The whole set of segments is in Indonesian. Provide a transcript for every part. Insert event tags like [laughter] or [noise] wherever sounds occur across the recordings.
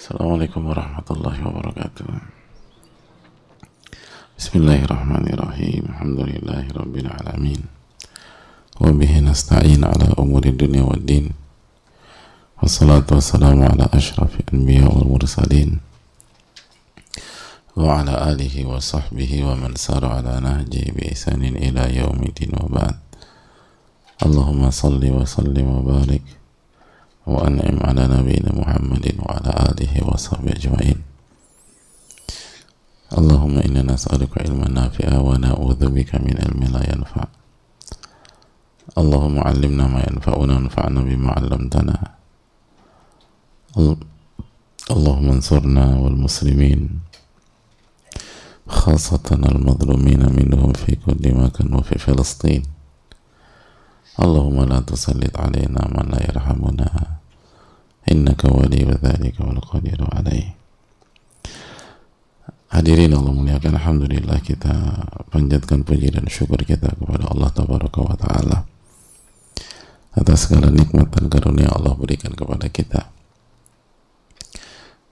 Assalamualaikum warahmatullahi wabarakatuh Bismillahirrahmanirrahim Alhamdulillahi rabbil alamin Wabihi nasta'in ala umuri dunia wa din Wassalatu wassalamu ala ashrafi anbiya wal mursalin Wa ala alihi wa sahbihi wa man sara ala nahji bi isanin ila yaumidin wa ba'd Allahumma salli wa sallim wa barik وأنعم على نبينا محمد وعلى آله وصحبه أجمعين. اللهم إنا نسألك علما نافعا ونعوذ بك من علم لا ينفع. اللهم علمنا ما ينفعنا وانفعنا بما علمتنا. اللهم انصرنا والمسلمين خاصة المظلومين منهم في كل مكان وفي فلسطين. اللهم لا تسلط علينا من لا يرحمنا. innaka wali dzalika wal qadiru alaih Hadirin Allah muliakan Alhamdulillah kita panjatkan puji dan syukur kita kepada Allah Tabaraka wa Ta'ala atas segala nikmat dan karunia Allah berikan kepada kita.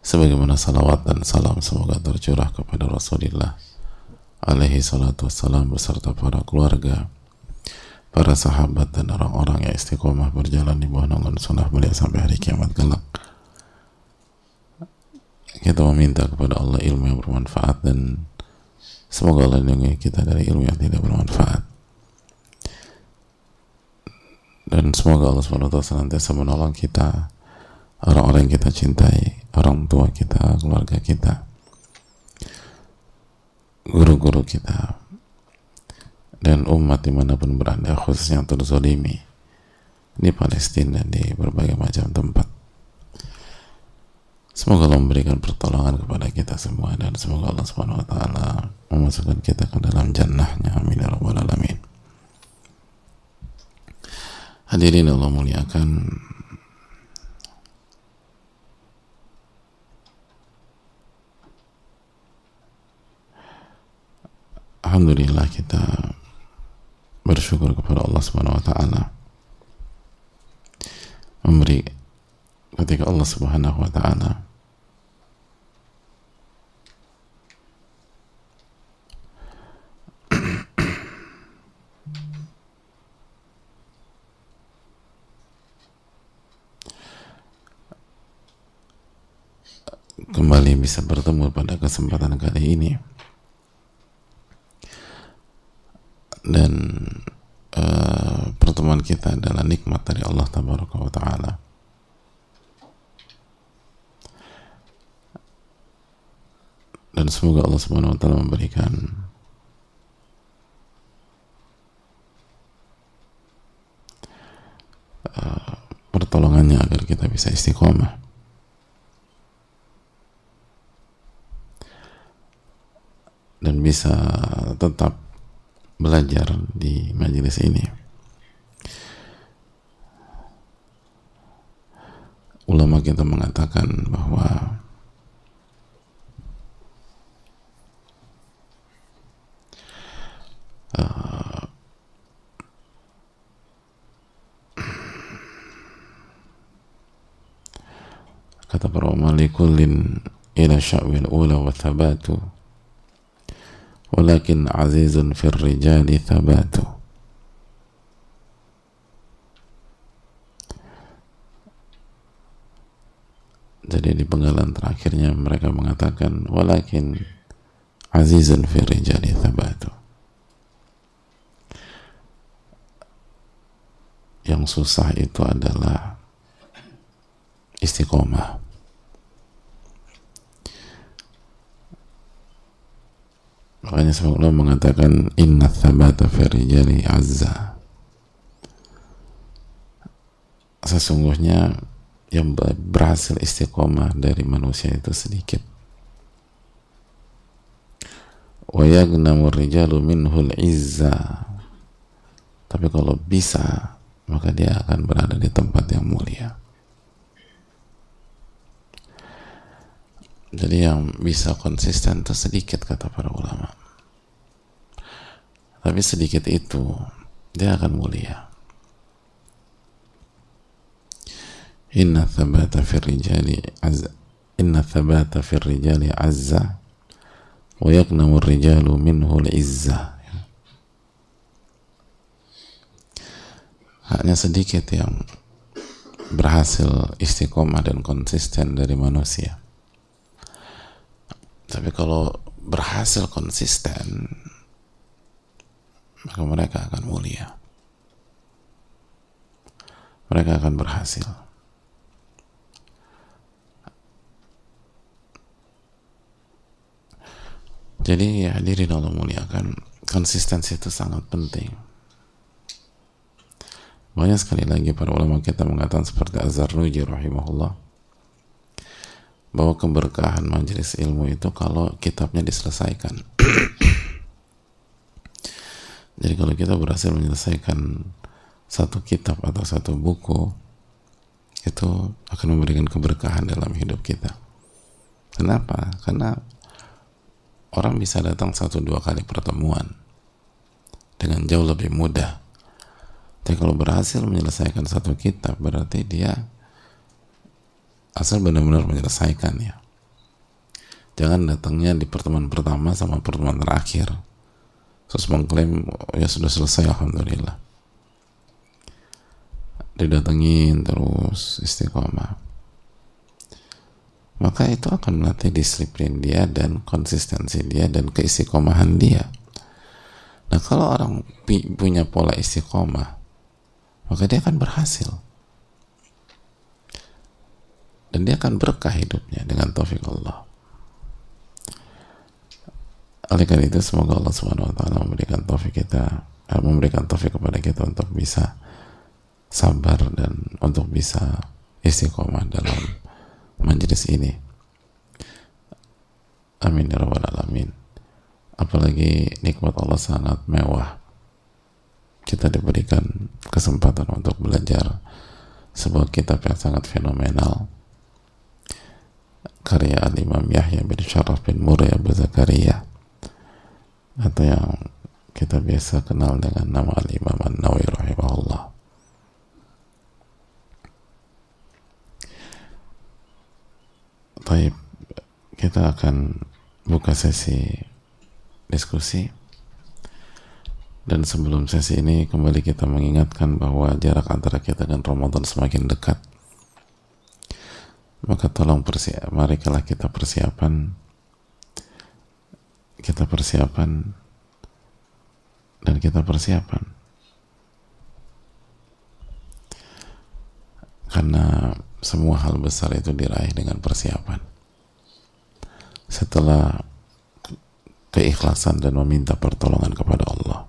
Sebagaimana salawat dan salam semoga tercurah kepada Rasulullah alaihi salatu wassalam beserta para keluarga para sahabat dan orang-orang yang istiqomah berjalan di bawah naungan sunnah beliau sampai hari kiamat kelak. Kita meminta kepada Allah ilmu yang bermanfaat dan semoga Allah lindungi kita dari ilmu yang tidak bermanfaat. Dan semoga Allah SWT senantiasa menolong kita, orang-orang yang kita cintai, orang tua kita, keluarga kita, guru-guru kita, dan umat di mana pun berada khususnya yang terzolimi di Palestina dan di berbagai macam tempat. Semoga Allah memberikan pertolongan kepada kita semua dan semoga Allah ta'ala memasukkan kita ke dalam jannahnya. Amin ya rabbal alamin. Hadirin Allah muliakan. Alhamdulillah kita bersyukur kepada Allah Subhanahu wa taala. Memberi ketika Allah Subhanahu wa taala. Kembali bisa bertemu pada kesempatan kali ini. Dan pertemuan kita adalah nikmat dari Allah tabaraka wa taala dan semoga Allah subhanahu wa taala memberikan uh, pertolongannya agar kita bisa istiqomah dan bisa tetap belajar di majelis ini. Ulama kita mengatakan bahwa uh, kata para ulama likulin ila sya'wil ula wa thabatu walakin azizun fir rijali thabatu jadi di penggalan terakhirnya mereka mengatakan walakin azizun fir rijali thabatu. Yang susah itu adalah istiqomah. Makanya Allah mengatakan inna thabata firijali azza. Sesungguhnya yang berhasil istiqomah dari manusia itu sedikit. Tapi kalau bisa maka dia akan berada di tempat yang mulia. Jadi yang bisa konsisten itu sedikit kata para ulama. Tapi sedikit itu dia akan mulia inna thabata fi rijali az inna thabata fir rijali azza. Wa yaknamu rijalu minhu al-izza. Hanya sedikit yang berhasil istiqomah dan konsisten dari manusia. Tapi kalau berhasil konsisten maka mereka akan mulia. Mereka akan berhasil Jadi ya hadirin Allah muliakan konsistensi itu sangat penting. Banyak sekali lagi para ulama kita mengatakan seperti Azhar Nuji rahimahullah bahwa keberkahan majelis ilmu itu kalau kitabnya diselesaikan. [clears throat] Jadi kalau kita berhasil menyelesaikan satu kitab atau satu buku itu akan memberikan keberkahan dalam hidup kita. Kenapa? Karena orang bisa datang satu dua kali pertemuan dengan jauh lebih mudah. Tapi kalau berhasil menyelesaikan satu kitab berarti dia asal benar-benar menyelesaikan ya. Jangan datangnya di pertemuan pertama sama pertemuan terakhir. Terus mengklaim ya sudah selesai alhamdulillah. Didatengin terus istiqomah maka itu akan melatih disiplin dia dan konsistensi dia dan keistiqomahan dia. Nah kalau orang punya pola istiqomah, maka dia akan berhasil. Dan dia akan berkah hidupnya dengan taufik Allah. Oleh karena itu semoga Allah Subhanahu wa taala memberikan taufik kita eh, memberikan taufik kepada kita untuk bisa sabar dan untuk bisa istiqomah dalam majelis ini. Amin ya rabbal alamin. Apalagi nikmat Allah sangat mewah. Kita diberikan kesempatan untuk belajar sebuah kitab yang sangat fenomenal. Karya al-imam Yahya bin Sharaf bin Murya Abu Zakaria. Atau yang kita biasa kenal dengan nama al-imam An-Nawi rahimahullah Baik, kita akan buka sesi diskusi. Dan sebelum sesi ini kembali kita mengingatkan bahwa jarak antara kita dan Ramadan semakin dekat. Maka tolong persiap, mari kita persiapan kita persiapan dan kita persiapan karena semua hal besar itu diraih dengan persiapan. Setelah keikhlasan dan meminta pertolongan kepada Allah.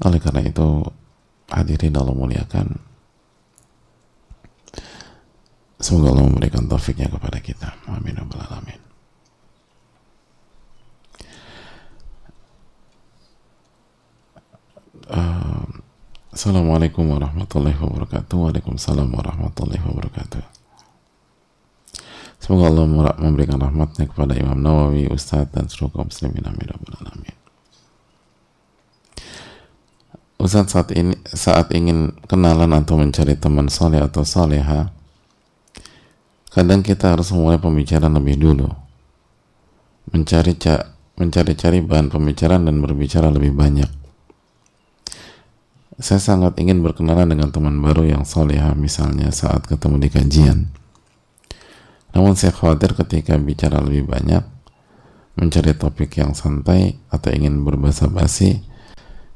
Oleh karena itu hadirin Allah muliakan semoga Allah memberikan taufiknya kepada kita. Amin ya alamin uh, Assalamualaikum warahmatullahi wabarakatuh. Waalaikumsalam warahmatullahi wabarakatuh. Semoga Allah memberikan rahmatnya kepada Imam Nawawi, Ustadz dan seluruh kaum muslimin. Amin alamin. Ustadz saat ini saat ingin kenalan atau mencari teman soleh atau soleha kadang kita harus memulai pembicaraan lebih dulu. Mencari mencari-cari bahan pembicaraan dan berbicara lebih banyak saya sangat ingin berkenalan dengan teman baru yang soleha misalnya saat ketemu di kajian. Namun saya khawatir ketika bicara lebih banyak, mencari topik yang santai atau ingin berbahasa basi,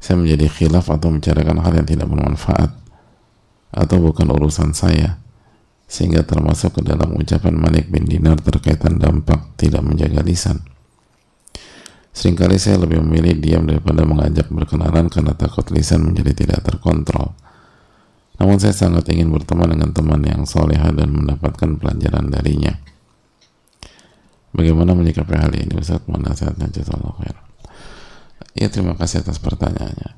saya menjadi khilaf atau membicarakan hal yang tidak bermanfaat atau bukan urusan saya sehingga termasuk ke dalam ucapan Malik bin Dinar terkaitan dampak tidak menjaga lisan. Seringkali saya lebih memilih diam daripada mengajak berkenalan karena takut lisan menjadi tidak terkontrol. Namun saya sangat ingin berteman dengan teman yang soleha dan mendapatkan pelajaran darinya. Bagaimana menyikapi hal ini Ustaz? Jazakallahu khair. Ya terima kasih atas pertanyaannya.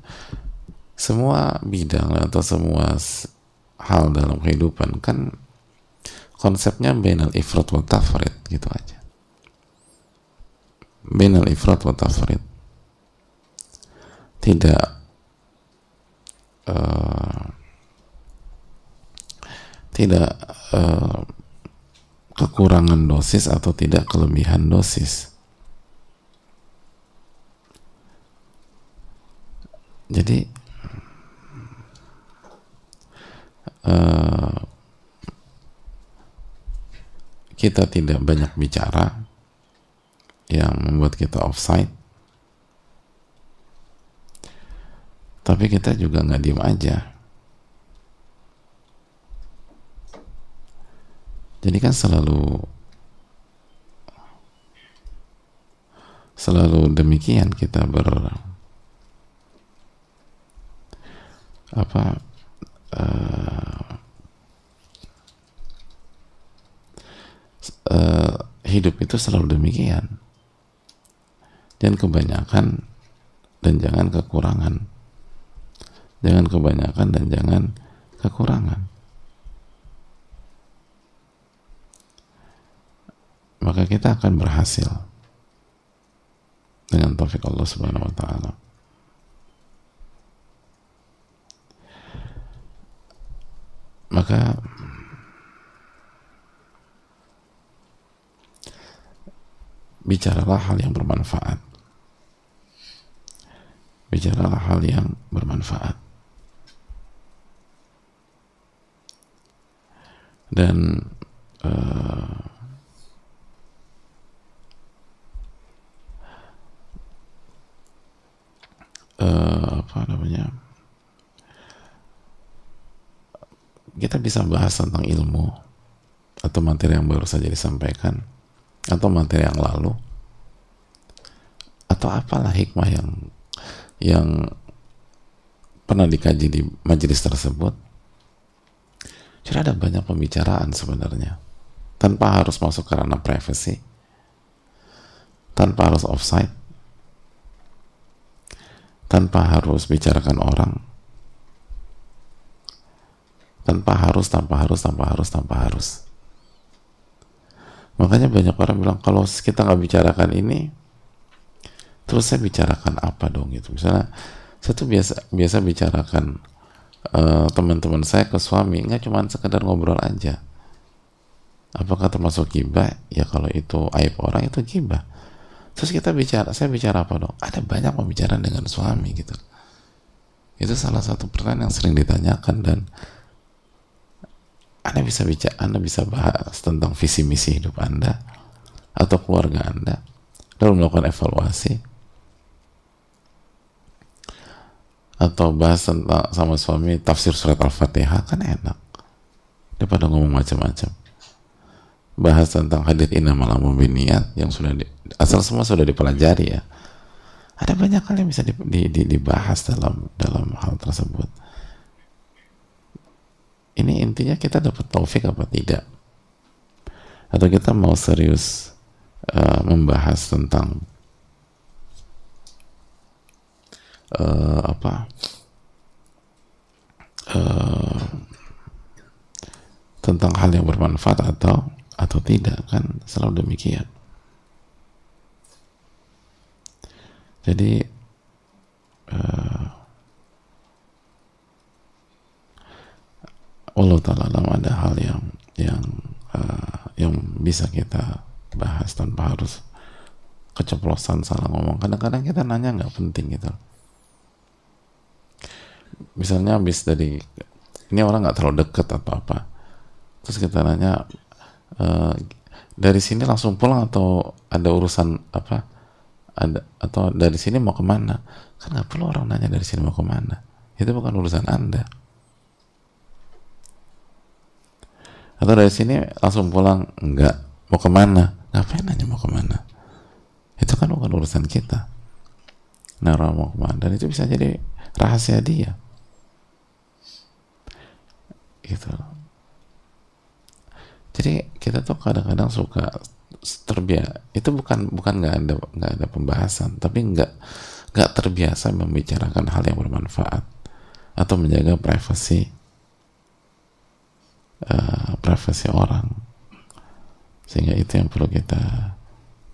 Semua bidang atau semua hal dalam kehidupan kan konsepnya bainal ifrat wa tafrid gitu aja al ifrat wa tafrid tidak uh, tidak uh, kekurangan dosis atau tidak kelebihan dosis. Jadi uh, kita tidak banyak bicara yang membuat kita offside. Tapi kita juga nggak diem aja. Jadi kan selalu selalu demikian kita ber apa uh, uh, hidup itu selalu demikian dan kebanyakan dan jangan kekurangan jangan kebanyakan dan jangan kekurangan maka kita akan berhasil dengan taufik Allah Subhanahu wa taala. Maka bicaralah hal yang bermanfaat. Bicaralah hal yang bermanfaat. Dan uh, uh, apa namanya kita bisa bahas tentang ilmu atau materi yang baru saja disampaikan atau materi yang lalu atau apalah hikmah yang yang pernah dikaji di majelis tersebut jadi ada banyak pembicaraan sebenarnya. Tanpa harus masuk ke ranah privacy tanpa harus offside tanpa harus bicarakan orang tanpa harus tanpa harus tanpa harus tanpa harus. Makanya banyak orang bilang kalau kita nggak bicarakan ini terus saya bicarakan apa dong gitu. Misalnya saya tuh biasa biasa bicarakan uh, teman-teman saya ke suami nggak cuma sekedar ngobrol aja. Apakah termasuk gibah? Ya kalau itu aib orang itu gibah. Terus kita bicara, saya bicara apa dong? Ada banyak pembicaraan dengan suami gitu. Itu salah satu pertanyaan yang sering ditanyakan dan Anda bisa bicara, Anda bisa bahas tentang visi misi hidup Anda atau keluarga Anda lalu melakukan evaluasi atau bahas tentang sama suami tafsir surat al-fatihah kan enak. Daripada ngomong macam-macam. Bahas tentang hadir innamal biniat yang sudah di, asal semua sudah dipelajari ya. Ada banyak hal yang bisa di, di, di, dibahas dalam dalam hal tersebut. Ini intinya kita dapat taufik apa tidak? Atau kita mau serius uh, membahas tentang uh, apa? Uh, tentang hal yang bermanfaat atau atau tidak kan? Selalu demikian. Jadi uh, Allah taala ada hal yang yang uh, yang bisa kita bahas tanpa harus keceplosan salah ngomong. Kadang-kadang kita nanya nggak penting gitu misalnya habis dari ini orang nggak terlalu deket atau apa. Terus kita nanya uh, dari sini langsung pulang atau ada urusan apa? Ada atau dari sini mau ke mana? Kan nggak perlu orang nanya dari sini mau ke mana. Itu bukan urusan anda. Atau dari sini langsung pulang enggak mau ke mana? Ngapain nanya mau ke mana? Itu kan bukan urusan kita. Nah mau ke mana? Dan itu bisa jadi rahasia dia gitu. Jadi kita tuh kadang-kadang suka terbiasa itu bukan bukan nggak ada nggak ada pembahasan tapi nggak nggak terbiasa membicarakan hal yang bermanfaat atau menjaga privasi uh, privasi orang. Sehingga itu yang perlu kita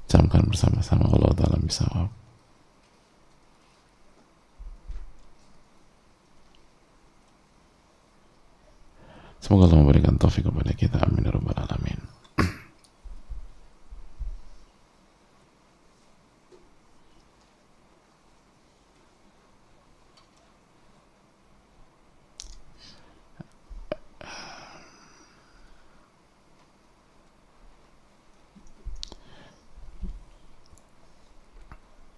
camkan bersama-sama Allah taala bisa semoga Allah memberikan taufik kepada kita amin ya rabbal alamin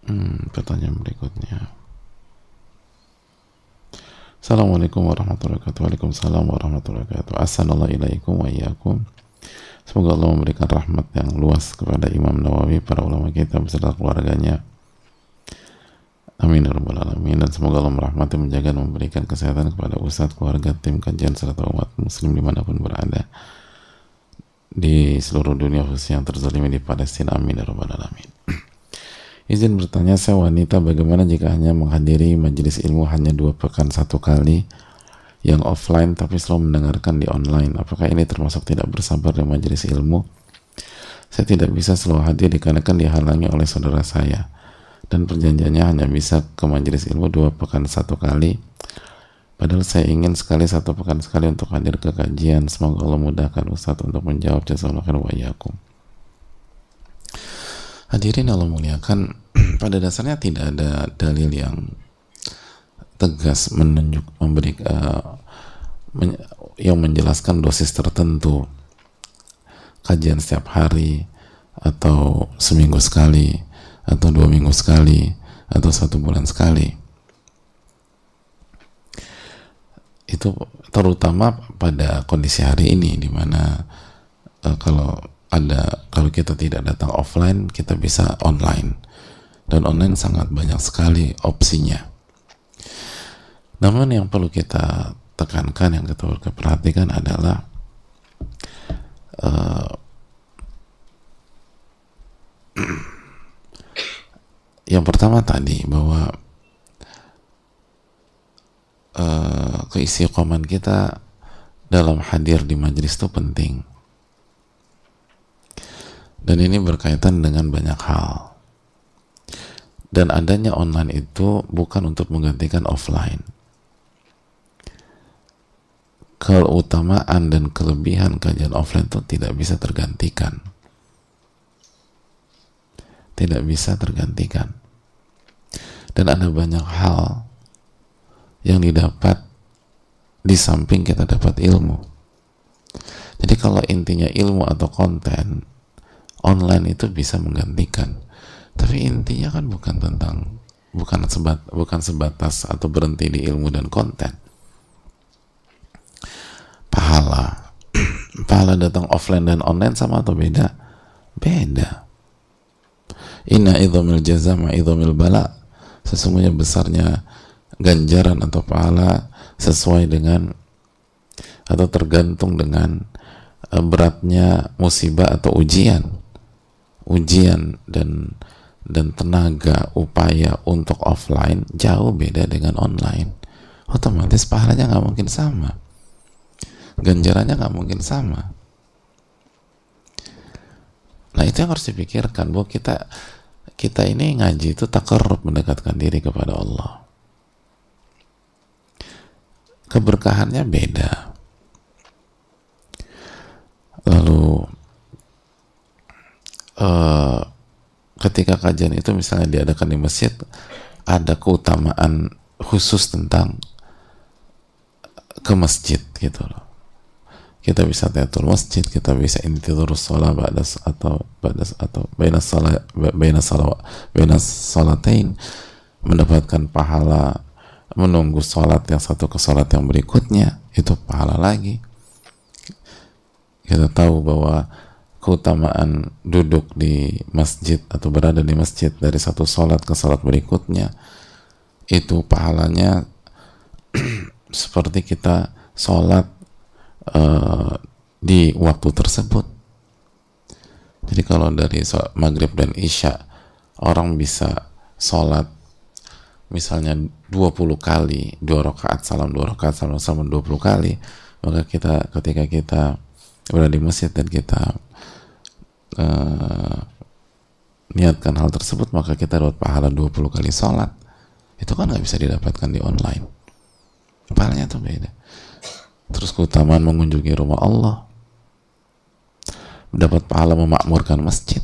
Hmm, pertanyaan berikutnya. Assalamualaikum warahmatullahi wabarakatuh. Waalaikumsalam warahmatullahi wabarakatuh. Assalamualaikum wa iyyakum. Semoga Allah memberikan rahmat yang luas kepada Imam Nawawi, para ulama kita beserta keluarganya. Amin ya rabbal alamin dan semoga Allah merahmati, menjaga dan memberikan kesehatan kepada ustadz, keluarga, tim kajian serta umat muslim di mana pun berada di seluruh dunia khususnya yang terzalimi di Palestina. Amin ya rabbal alamin. Izin bertanya, saya wanita bagaimana jika hanya menghadiri majelis ilmu hanya dua pekan satu kali yang offline tapi selalu mendengarkan di online. Apakah ini termasuk tidak bersabar di majelis ilmu? Saya tidak bisa selalu hadir dikarenakan dihalangi oleh saudara saya dan perjanjiannya hanya bisa ke majelis ilmu dua pekan satu kali. Padahal saya ingin sekali satu pekan sekali untuk hadir ke kajian. Semoga Allah mudahkan Ustadz untuk menjawab jazakallahu khairan wa. Hadirin Allah muliakan, [clears throat] pada dasarnya tidak ada dalil yang tegas menunjuk memberi uh, men, yang menjelaskan dosis tertentu kajian setiap hari atau seminggu sekali atau dua minggu sekali atau satu bulan sekali. Itu terutama pada kondisi hari ini di mana uh, kalau ada kalau kita tidak datang offline kita bisa online. Dan online sangat banyak sekali opsinya. Namun yang perlu kita tekankan yang kita perlu perhatikan adalah uh, [clears throat] yang pertama tadi bahwa uh, keistiqoman kita dalam hadir di majelis itu penting dan ini berkaitan dengan banyak hal. Dan adanya online itu bukan untuk menggantikan offline. Keutamaan dan kelebihan kajian offline itu tidak bisa tergantikan. Tidak bisa tergantikan. Dan ada banyak hal yang didapat di samping kita dapat ilmu. Jadi kalau intinya ilmu atau konten online itu bisa menggantikan. Tapi intinya kan bukan tentang bukan sebat bukan sebatas atau berhenti di ilmu dan konten. Pahala. [clears throat] Pahala datang offline dan online sama atau beda? Beda. Inna idhamil jaza ma idhamil bala. Sesungguhnya besarnya ganjaran atau pahala sesuai dengan atau tergantung dengan eh, beratnya musibah atau ujian ujian dan dan tenaga upaya untuk offline jauh beda dengan online. Otomatis pahalanya nggak mungkin sama. Ganjarannya nggak mungkin sama. Nah itu yang harus dipikirkan bahwa kita kita ini ngaji itu takarrub mendekatkan diri kepada Allah. Keberkahannya beda. Lalu uh, ketika kajian itu misalnya diadakan di masjid ada keutamaan khusus tentang ke masjid gitu loh. Kita bisa teatur masjid kita bisa intidur sholat badas atau badas atau baina salat baina salat baina salatain mendapatkan pahala menunggu sholat yang satu ke sholat yang berikutnya itu pahala lagi. Kita tahu bahwa keutamaan duduk di masjid atau berada di masjid dari satu sholat ke sholat berikutnya itu pahalanya [clears throat] seperti kita sholat uh, di waktu tersebut. Jadi kalau dari maghrib dan isya orang bisa sholat misalnya 20 kali dua rakaat salam dua rakaat salam salam 20 kali maka kita ketika kita berada di masjid dan kita uh, niatkan hal tersebut maka kita dapat pahala 20 kali sholat. Itu kan nggak bisa didapatkan di online. Pahalanya tuh beda. Terus keutamaan mengunjungi rumah Allah. Dapat pahala memakmurkan masjid.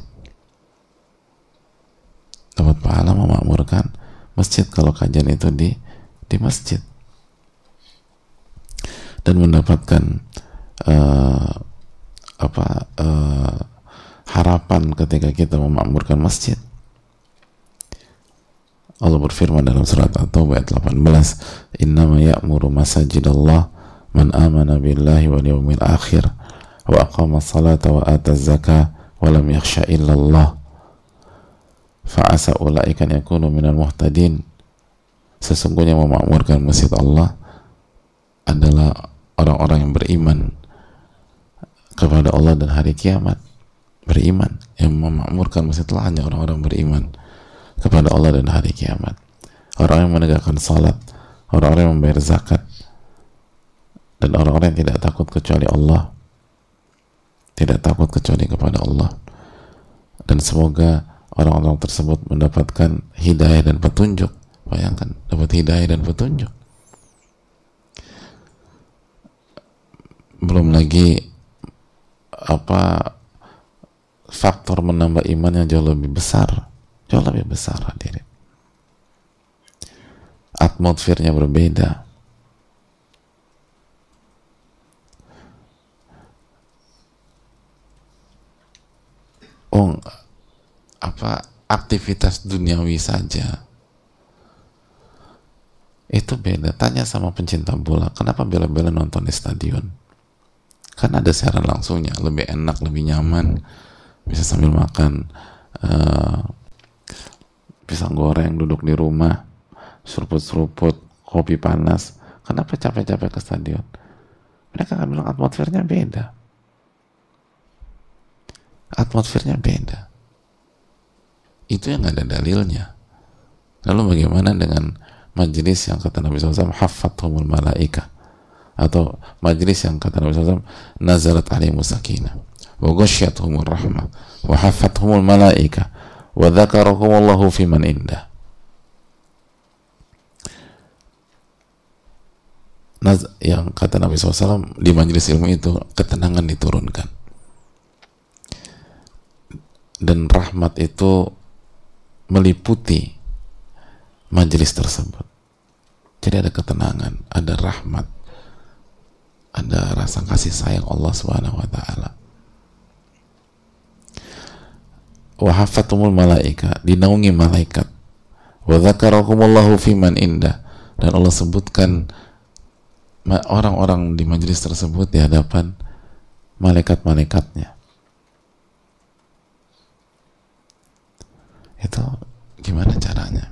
Dapat pahala memakmurkan masjid kalau kajian itu di di masjid. Dan mendapatkan uh, apa uh, harapan ketika kita memakmurkan masjid. Allah berfirman dalam surat At-Taubah ayat 18 innama ya'muru masajidallah man amana billahi wal yawmil akhir wa aqama salata wa ata zaka wa lam yakhsha illallah. Fa'asa ulaika yakunu minal muhtadin. Sesungguhnya memakmurkan masjid Allah adalah orang-orang yang beriman kepada Allah dan hari kiamat beriman yang memakmurkan masjid Allah hanya orang-orang beriman kepada Allah dan hari kiamat. Orang yang menegakkan salat orang-orang yang membayar zakat dan orang-orang yang tidak takut kecuali Allah. Tidak takut kecuali kepada Allah. Dan semoga orang-orang tersebut mendapatkan hidayah dan petunjuk. Bayangkan dapat hidayah dan petunjuk. Belum lagi apa faktor menambah iman yang jauh lebih besar. Jauh lebih besar hadirin. Atmosfernya berbeda. Oh apa aktivitas duniawi saja. Itu beda. Tanya sama pencinta bola kenapa bela-bela nonton di stadion? Kan ada siaran langsungnya lebih enak lebih nyaman bisa sambil makan uh, pisang goreng duduk di rumah seruput-seruput kopi panas. Kenapa capek-capek ke stadion. Mereka akan bilang atmosfernya beda. Atmosfernya beda. Itu yang ada dalilnya. Lalu bagaimana dengan majelis yang kata Nabi SAW haffathumul malaika atau majelis yang kata Nabi SAW nazarat alaihi sakinah ghasyiyatuhumur rahmah wa haffathumul malaika wa dzakarakumullahu fiman indah Naz yang kata Nabi SAW di majelis ilmu itu ketenangan diturunkan. Dan rahmat itu meliputi majelis tersebut. Jadi ada ketenangan ada rahmat ada rasa kasih sayang Allah Subhanahu wa taala wahafatumul malaika dinaungi malaikat. Wa dzakarakumullahu fiman indah dan Allah sebutkan orang-orang di majelis tersebut di hadapan malaikat-malaikatnya. Itu gimana caranya?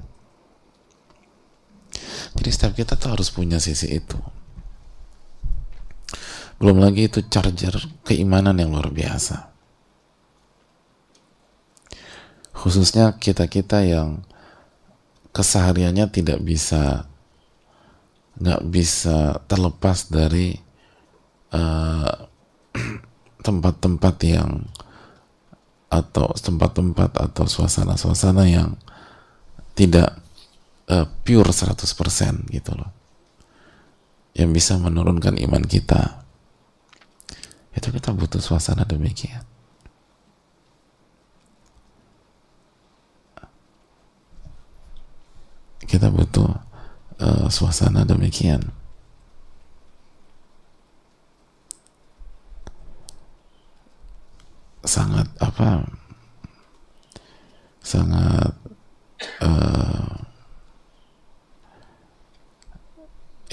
Jadi setiap kita tuh harus punya sisi itu. Belum lagi itu charger keimanan yang luar biasa khususnya kita-kita yang kesehariannya tidak bisa nggak bisa terlepas dari eh, [clears throat] tempat-tempat uh, yang atau tempat-tempat atau suasana-suasana yang tidak uh, pure 100% gitu loh. Yang bisa menurunkan iman kita. Itu kita butuh suasana demikian kita butuh uh, suasana demikian. Sangat apa? Sangat uh,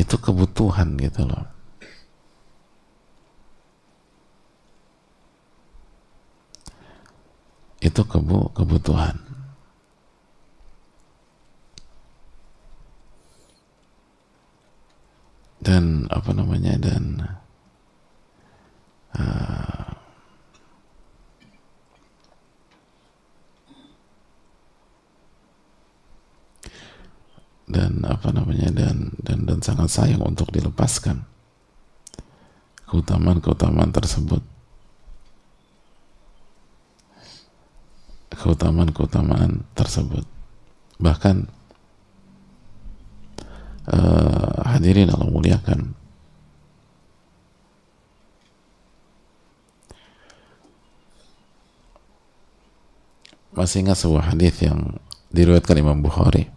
itu kebutuhan gitu loh. Itu kebu kebutuhan apa namanya dan uh, dan apa namanya dan dan dan sangat sayang untuk dilepaskan keutamaan-keutamaan tersebut. Keutamaan-keutamaan tersebut. Bahkan uh, hadirin Allah muliakan. Masih ingat sebuah hadis yang diriwayatkan Imam Bukhari?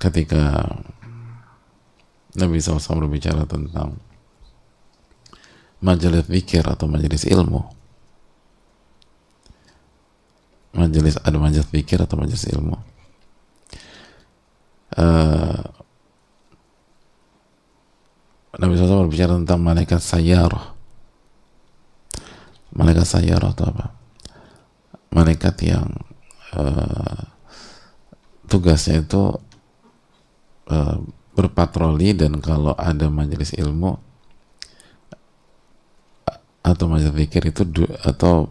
Ketika Nabi SAW berbicara tentang majelis zikir atau majelis ilmu. Majelis ada majelis zikir atau majelis ilmu. Uh, Nabi SAW berbicara tentang malaikat sayyarah malaikat sayyarah itu apa? Malaikat yang uh, tugasnya itu uh, berpatroli dan kalau ada majelis ilmu atau majelis zikir itu atau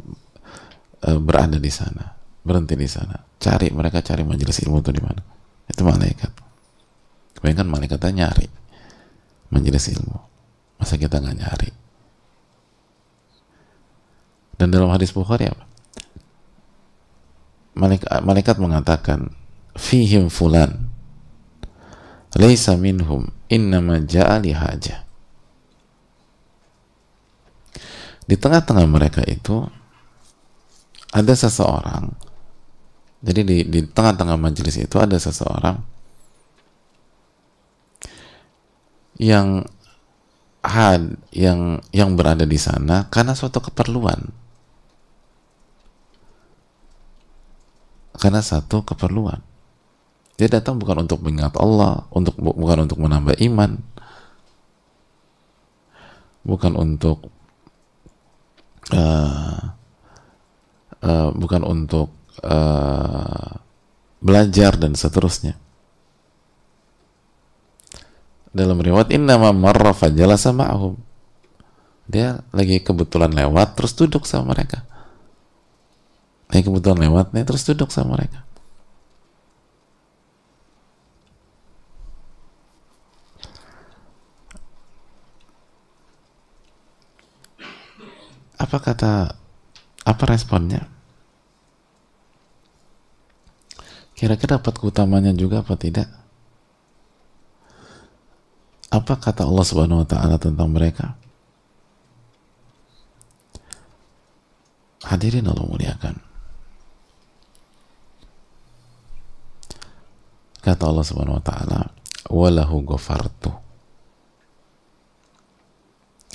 berada di sana berhenti di sana. Cari mereka cari majelis ilmu itu di mana. Itu malaikat. Bayangkan malaikatnya nyari majelis ilmu. Masa kita nggak nyari? Dan dalam hadis Bukhari apa? Malaikat, malaikat mengatakan fihim fulan laisa minhum innama ja'a hajah di tengah-tengah mereka itu ada seseorang jadi di, di tengah-tengah majelis itu ada seseorang yang had yang yang berada di sana karena suatu keperluan. Karena satu keperluan. Dia datang bukan untuk mengingat Allah untuk bukan untuk menambah iman. Bukan untuk uh, uh, bukan untuk uh, belajar dan seterusnya. Dalam riwayat innama marra fajalasa ma'ahum. Dia lagi kebetulan lewat terus duduk sama mereka. Lagi kebetulan lewat nih terus duduk sama mereka. apa kata apa responnya kira-kira dapat keutamanya juga apa tidak? Apa kata Allah subhanahu wa ta'ala tentang mereka? Hadirin Allah muliakan. Kata Allah subhanahu wa ta'ala walahu gofartu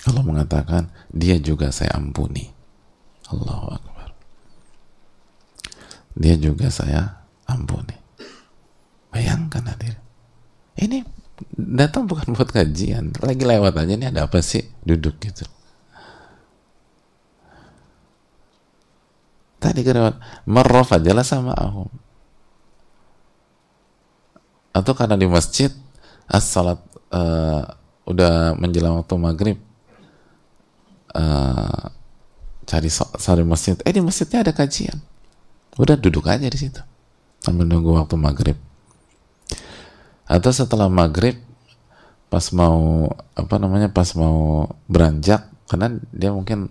Allah mengatakan dia juga saya ampuni. Allahu Akbar. Dia juga saya ampuni. Bayangkan hadir ini datang bukan buat kajian lagi lewat aja ini ada apa sih? Duduk gitu. Tadi kan marraf aja sama aku atau karena di masjid as salat uh, udah menjelang waktu maghrib uh, cari sore masjid. Eh di masjidnya ada kajian. Udah duduk aja di situ sambil nunggu waktu maghrib. Atau setelah maghrib pas mau apa namanya pas mau beranjak karena dia mungkin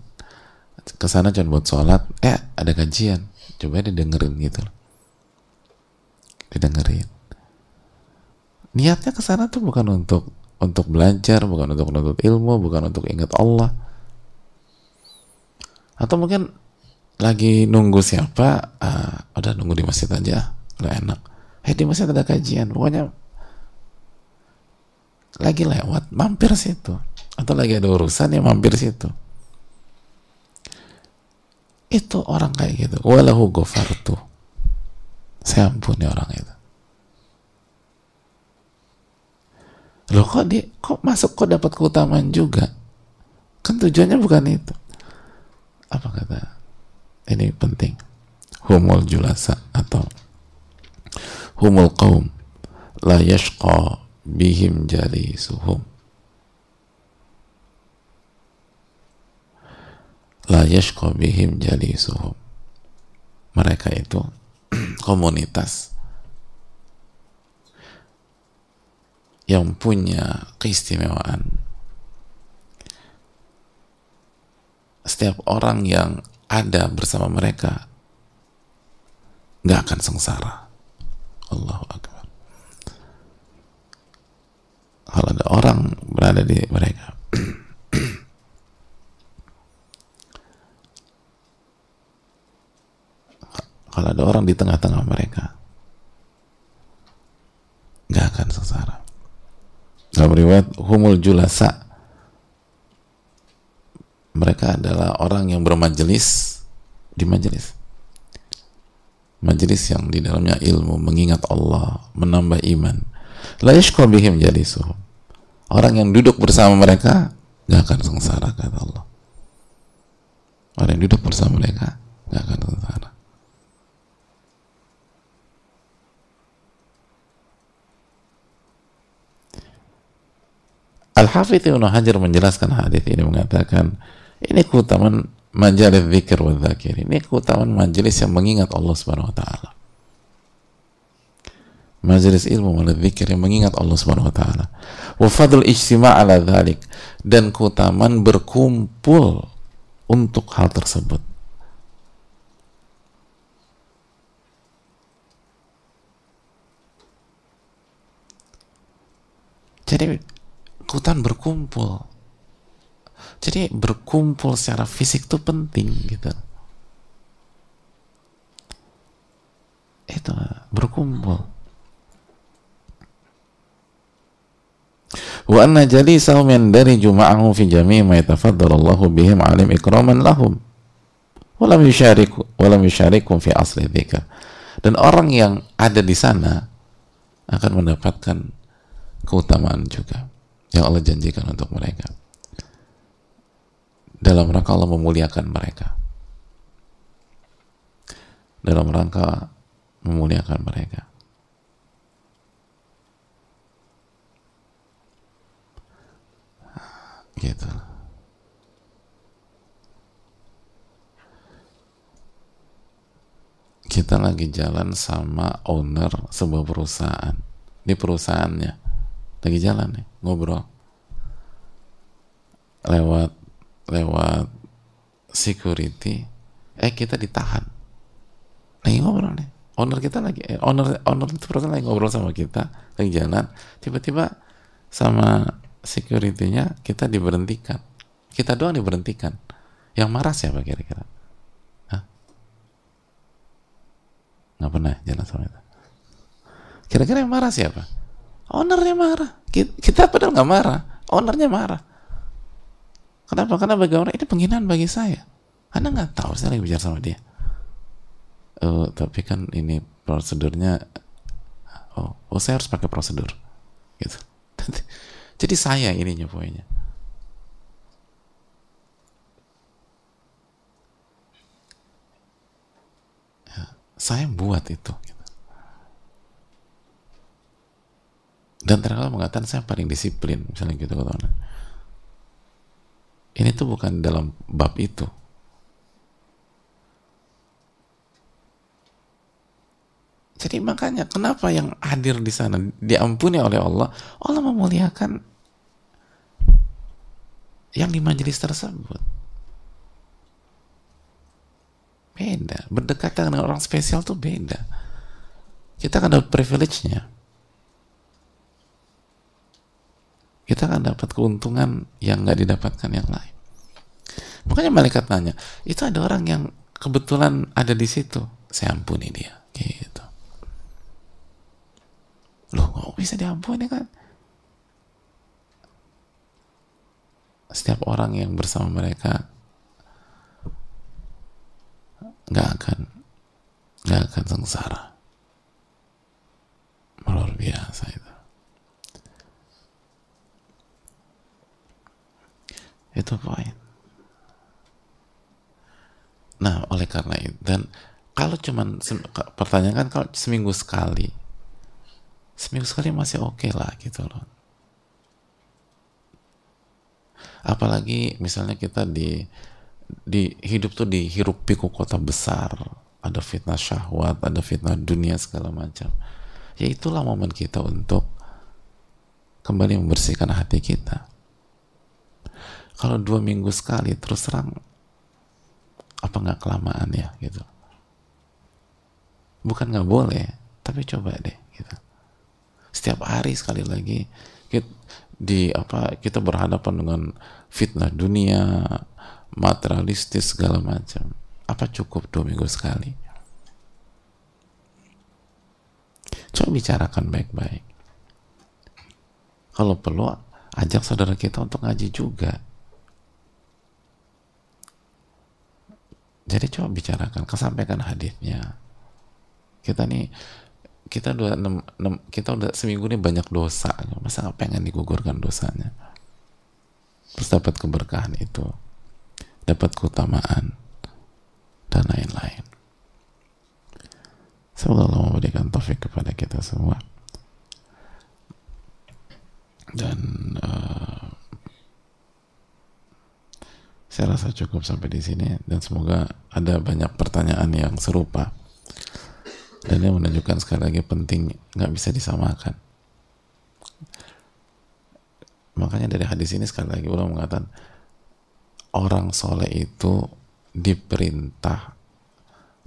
ke sana cuma buat sholat. Eh ada kajian. Coba didengerin gitu didengerin. Niatnya ke sana tuh bukan untuk untuk belajar bukan untuk menuntut ilmu bukan untuk ingat Allah. Atau mungkin lagi nunggu siapa uh, udah nunggu di masjid aja nggak enak. Eh di masjid ada kajian. Pokoknya lagi lewat mampir situ. Atau lagi ada urusan ya mampir situ. Itu orang kayak gitu. Walahu gofartu saya ampuni orang itu. Loh kok di kok masuk kok dapat keutamaan juga? Kan tujuannya bukan itu. Apa kata? Ini penting. Humul julasa atau humul qaum la yashqa bihim suhum la yashqa bihim suhum mereka itu [clears throat] komunitas yang punya keistimewaan. Setiap orang yang ada bersama mereka nggak akan sengsara. Allahu Akbar. Kalau ada orang berada di mereka [clears throat] kalau ada orang di tengah-tengah mereka nggak akan sengsara. Dalam riwayat humul julasa mereka adalah orang yang bermajelis di majelis majelis yang di dalamnya ilmu mengingat Allah menambah iman. La bihim orang yang duduk bersama mereka nggak akan sengsara kata Allah. Orang yang duduk bersama mereka nggak akan sengsara. Al-Hafidh Ibn Hajar menjelaskan hadis ini mengatakan ini keutamaan majalis zikir wa zakir. Ini keutamaan majelis yang mengingat Allah Subhanahu wa taala. Majelis ilmu wal zikir yang mengingat Allah Subhanahu wa taala. Wa fadl ijtima' ala dhalik dan keutamaan berkumpul untuk hal tersebut. Jadi keutamaan berkumpul jadi berkumpul secara fisik itu penting gitu. Itu berkumpul. Wa anna jalisahum yandariju ma'ahum fi jami' ma yatafaddalallahu bihim alim ikraman lahum. Walam yushariku walam yusharikum fi asli dzikr. Dan orang yang ada di sana akan mendapatkan keutamaan juga yang Allah janjikan untuk mereka dalam rangka Allah memuliakan mereka. Dalam rangka memuliakan mereka. Gitu. Kita lagi jalan sama owner sebuah perusahaan. Di perusahaannya. Lagi jalan nih ngobrol. Lewat lewat security eh kita ditahan. Lagi ngobrol nih. Owner kita lagi eh, owner owner itu perusahaan lagi ngobrol sama kita lagi jalan. Tiba-tiba sama securitynya kita diberhentikan. Kita doang diberhentikan. Yang marah siapa kira-kira? Nggak pernah jalan sama itu kira-kira yang marah siapa? Ownernya marah. Kita padahal nggak marah. Ownernya marah Kenapa? Karena bagi orang ini penghinaan bagi saya. Anda nggak tahu saya lagi bicara sama dia. Oh, tapi kan ini prosedurnya. Oh, oh saya harus pakai prosedur. Gitu. [laughs] Jadi saya ininya poinnya. Ya, saya buat itu. Gitu. Dan ternyata mengatakan saya paling disiplin, misalnya gitu kata ini tuh bukan dalam bab itu. Jadi makanya kenapa yang hadir di sana diampuni oleh Allah, Allah memuliakan yang di majelis tersebut. Beda, berdekatan dengan orang spesial tuh beda. Kita kan dapat privilege-nya. Kita akan dapat keuntungan yang nggak didapatkan yang lain. Makanya malaikat nanya, itu ada orang yang kebetulan ada di situ, saya ampuni dia, gitu. Loh, kok bisa diampuni kan? Setiap orang yang bersama mereka nggak akan nggak akan sengsara. Luar biasa itu. Itu poin. Nah, oleh karena itu dan kalau cuman pertanyaan kan kalau seminggu sekali, seminggu sekali masih oke okay lah gitu loh. Apalagi misalnya kita di di hidup tuh di hirup pikuk kota besar, ada fitnah syahwat, ada fitnah dunia segala macam. Ya itulah momen kita untuk kembali membersihkan hati kita kalau dua minggu sekali terus terang apa nggak kelamaan ya gitu. Bukan nggak boleh tapi coba deh gitu. Setiap hari sekali lagi kita, di apa kita berhadapan dengan fitnah dunia materialistis segala macam. Apa cukup dua minggu sekali? Coba bicarakan baik-baik. Kalau perlu ajak saudara kita untuk ngaji juga jadi coba bicarakan kesampaikan hadisnya. Kita nih kita udah enam, enam, kita udah seminggu ini banyak dosa. Masa nggak pengen digugurkan dosanya? Terus dapat keberkahan itu. Dapat keutamaan. Dan lain-lain. Semoga Allah memberikan taufik kepada kita semua. Dan uh, saya rasa cukup sampai di sini dan semoga ada banyak pertanyaan yang serupa. Dan ini menunjukkan sekali lagi penting nggak bisa disamakan. Makanya dari hadis ini sekali lagi ulama mengatakan orang soleh itu diperintah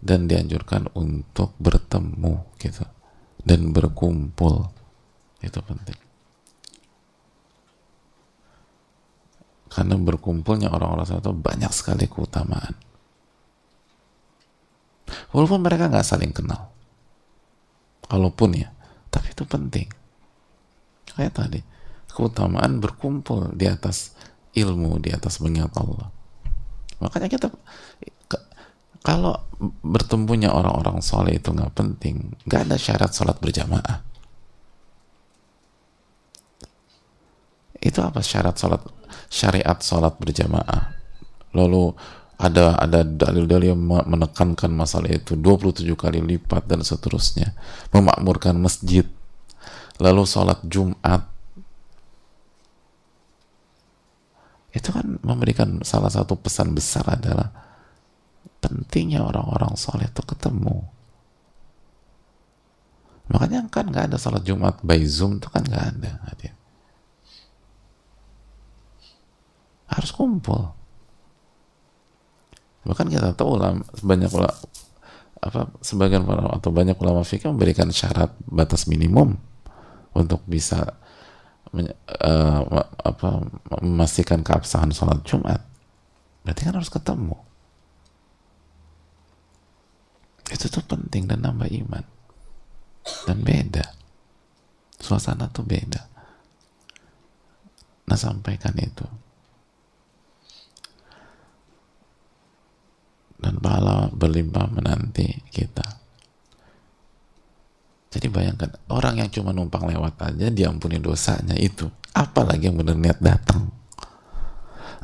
dan dianjurkan untuk bertemu gitu. Dan berkumpul. Itu penting karena berkumpulnya orang-orang soleh itu banyak sekali keutamaan. Walaupun mereka nggak saling kenal. Kalaupun ya tapi itu penting. Kayak tadi keutamaan berkumpul di atas ilmu di atas mengingat Allah. Makanya kita kalau bertemunya orang-orang soleh itu nggak penting nggak ada syarat sholat berjamaah itu apa? Syarat sholat syariat sholat berjamaah. Lalu ada ada dalil-dalil yang menekankan masalah itu. 27 kali lipat dan seterusnya. Memakmurkan masjid. Lalu sholat Jumat. Itu kan memberikan salah satu pesan besar adalah pentingnya orang-orang soleh itu ketemu. Makanya kan nggak ada sholat Jumat. By Zoom itu kan nggak ada harus kumpul. Bahkan kita tahu ulama banyak ulama apa sebagian ulama atau banyak ulama fikih memberikan syarat batas minimum untuk bisa uh, apa memastikan keabsahan sholat Jumat. Berarti kan harus ketemu. Itu tuh penting dan nambah iman. Dan beda. Suasana tuh beda. Nah sampaikan itu dan pahala berlimpah menanti kita. Jadi bayangkan orang yang cuma numpang lewat aja diampuni dosanya itu. Apalagi yang benar niat datang.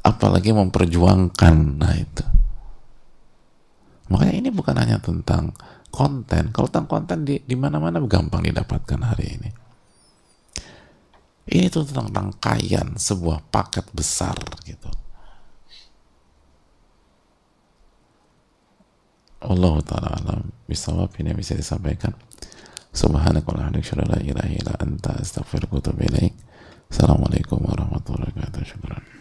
Apalagi memperjuangkan. Nah itu. Makanya ini bukan hanya tentang konten. Kalau tentang konten di, di mana-mana gampang didapatkan hari ini. Ini tuh tentang rangkaian sebuah paket besar gitu. Allah taala alam. Bisawab ini bisa disampaikan. Subhanakallah la ilaha illa anta astaghfiruka wa atubu ilaik. Assalamualaikum warahmatullahi wabarakatuh.